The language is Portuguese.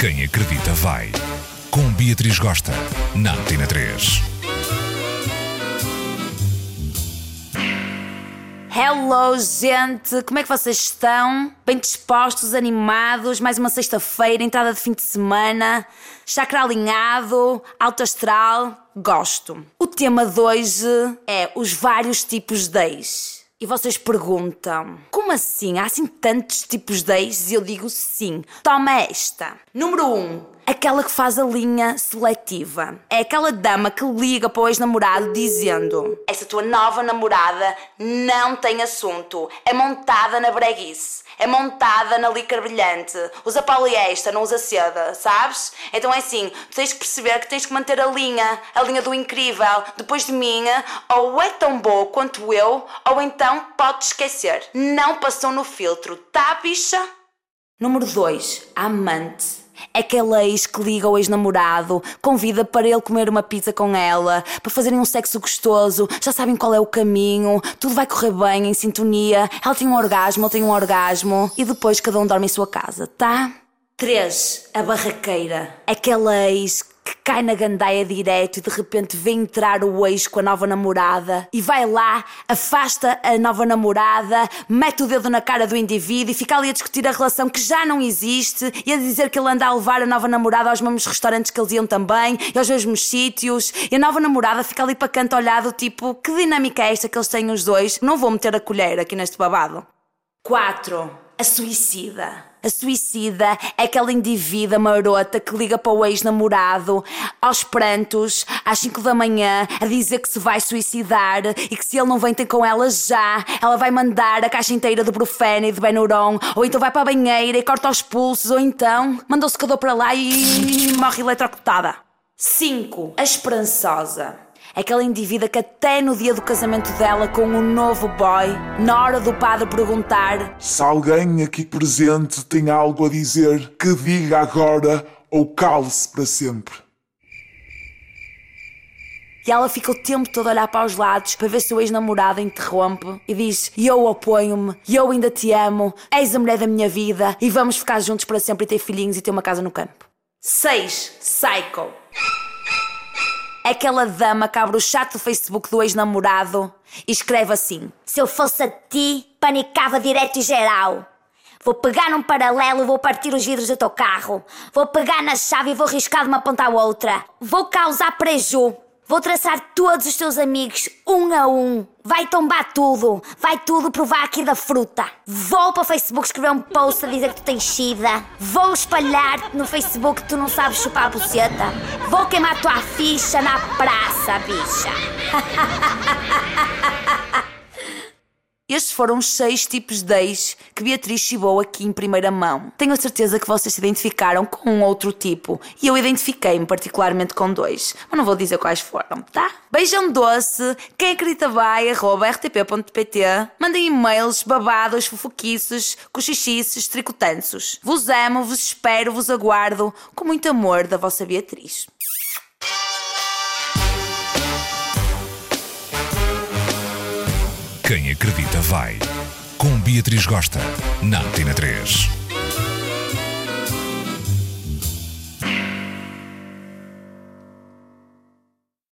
Quem acredita vai. Com Beatriz Gosta, na Antena 3. Hello, gente! Como é que vocês estão? Bem dispostos, animados? Mais uma sexta-feira, entrada de fim de semana, chakra alinhado, alto astral? Gosto. O tema de hoje é os vários tipos de ex. E vocês perguntam: como assim? Há assim tantos tipos de ex? E eu digo sim. Toma esta. Número 1. Um, aquela que faz a linha seletiva. É aquela dama que liga para o ex-namorado dizendo: Essa tua nova namorada não tem assunto. É montada na breguice. É montada na licra brilhante. Usa poliéster, não usa seda, sabes? Então é assim: tu tens que perceber que tens que manter a linha, a linha do incrível. Depois de mim, ou é tão boa quanto eu, ou então pode esquecer. Não passou no filtro, tá, bicha? Número 2. Amante. Aquela ex que liga ao ex-namorado, convida para ele comer uma pizza com ela, para fazerem um sexo gostoso, já sabem qual é o caminho, tudo vai correr bem, em sintonia, ela tem um orgasmo, ele tem um orgasmo, e depois cada um dorme em sua casa, tá? 3. A barraqueira. Aquela ex cai na gandaia direto e de repente vê entrar o ex com a nova namorada e vai lá, afasta a nova namorada, mete o dedo na cara do indivíduo e fica ali a discutir a relação que já não existe e a dizer que ele anda a levar a nova namorada aos mesmos restaurantes que eles iam também e aos mesmos sítios e a nova namorada fica ali para canto olhado tipo, que dinâmica é esta que eles têm os dois? Não vou meter a colher aqui neste babado. 4. A suicida. A suicida é aquela indivídua marota que liga para o ex-namorado aos prantos, às 5 da manhã, a dizer que se vai suicidar e que se ele não vem ter com ela já, ela vai mandar a caixa inteira de Brufeno e de Benuron, ou então vai para a banheira e corta os pulsos, ou então manda o secador para lá e morre eletrocutada. 5. A esperançosa. Aquela indivídua que até no dia do casamento dela com o um novo boy, na hora do padre perguntar Se alguém aqui presente tem algo a dizer, que diga agora ou cale-se para sempre. E ela fica o tempo todo a olhar para os lados para ver se o ex-namorado interrompe e diz: eu oponho-me, e eu ainda te amo, és a mulher da minha vida e vamos ficar juntos para sempre e ter filhinhos e ter uma casa no campo. 6. Psycho aquela dama que abre o chat do Facebook do ex-namorado e escreve assim: Se eu fosse a ti, panicava direto e geral. Vou pegar num paralelo vou partir os vidros do teu carro. Vou pegar na chave e vou riscar de uma ponta à outra. Vou causar preju. Vou traçar todos os teus amigos, um a um. Vai tombar tudo. Vai tudo provar aqui da fruta. Vou para o Facebook escrever um post a dizer que tu tens sida. Vou espalhar-te no Facebook que tu não sabes chupar a buceta. Vou queimar a tua ficha na praça, bicha. Estes foram os seis tipos de ex que Beatriz chibou aqui em primeira mão. Tenho a certeza que vocês se identificaram com um outro tipo e eu identifiquei-me particularmente com dois, mas não vou dizer quais foram, tá? Beijão doce, quem acredita vai, arroba rtp.pt. Mandem e-mails, babados, fofoquices, cochichices, tricotanços. Vos amo, vos espero, vos aguardo com muito amor da vossa Beatriz. Quem acredita vai. Com Beatriz Gosta, na Antena 3.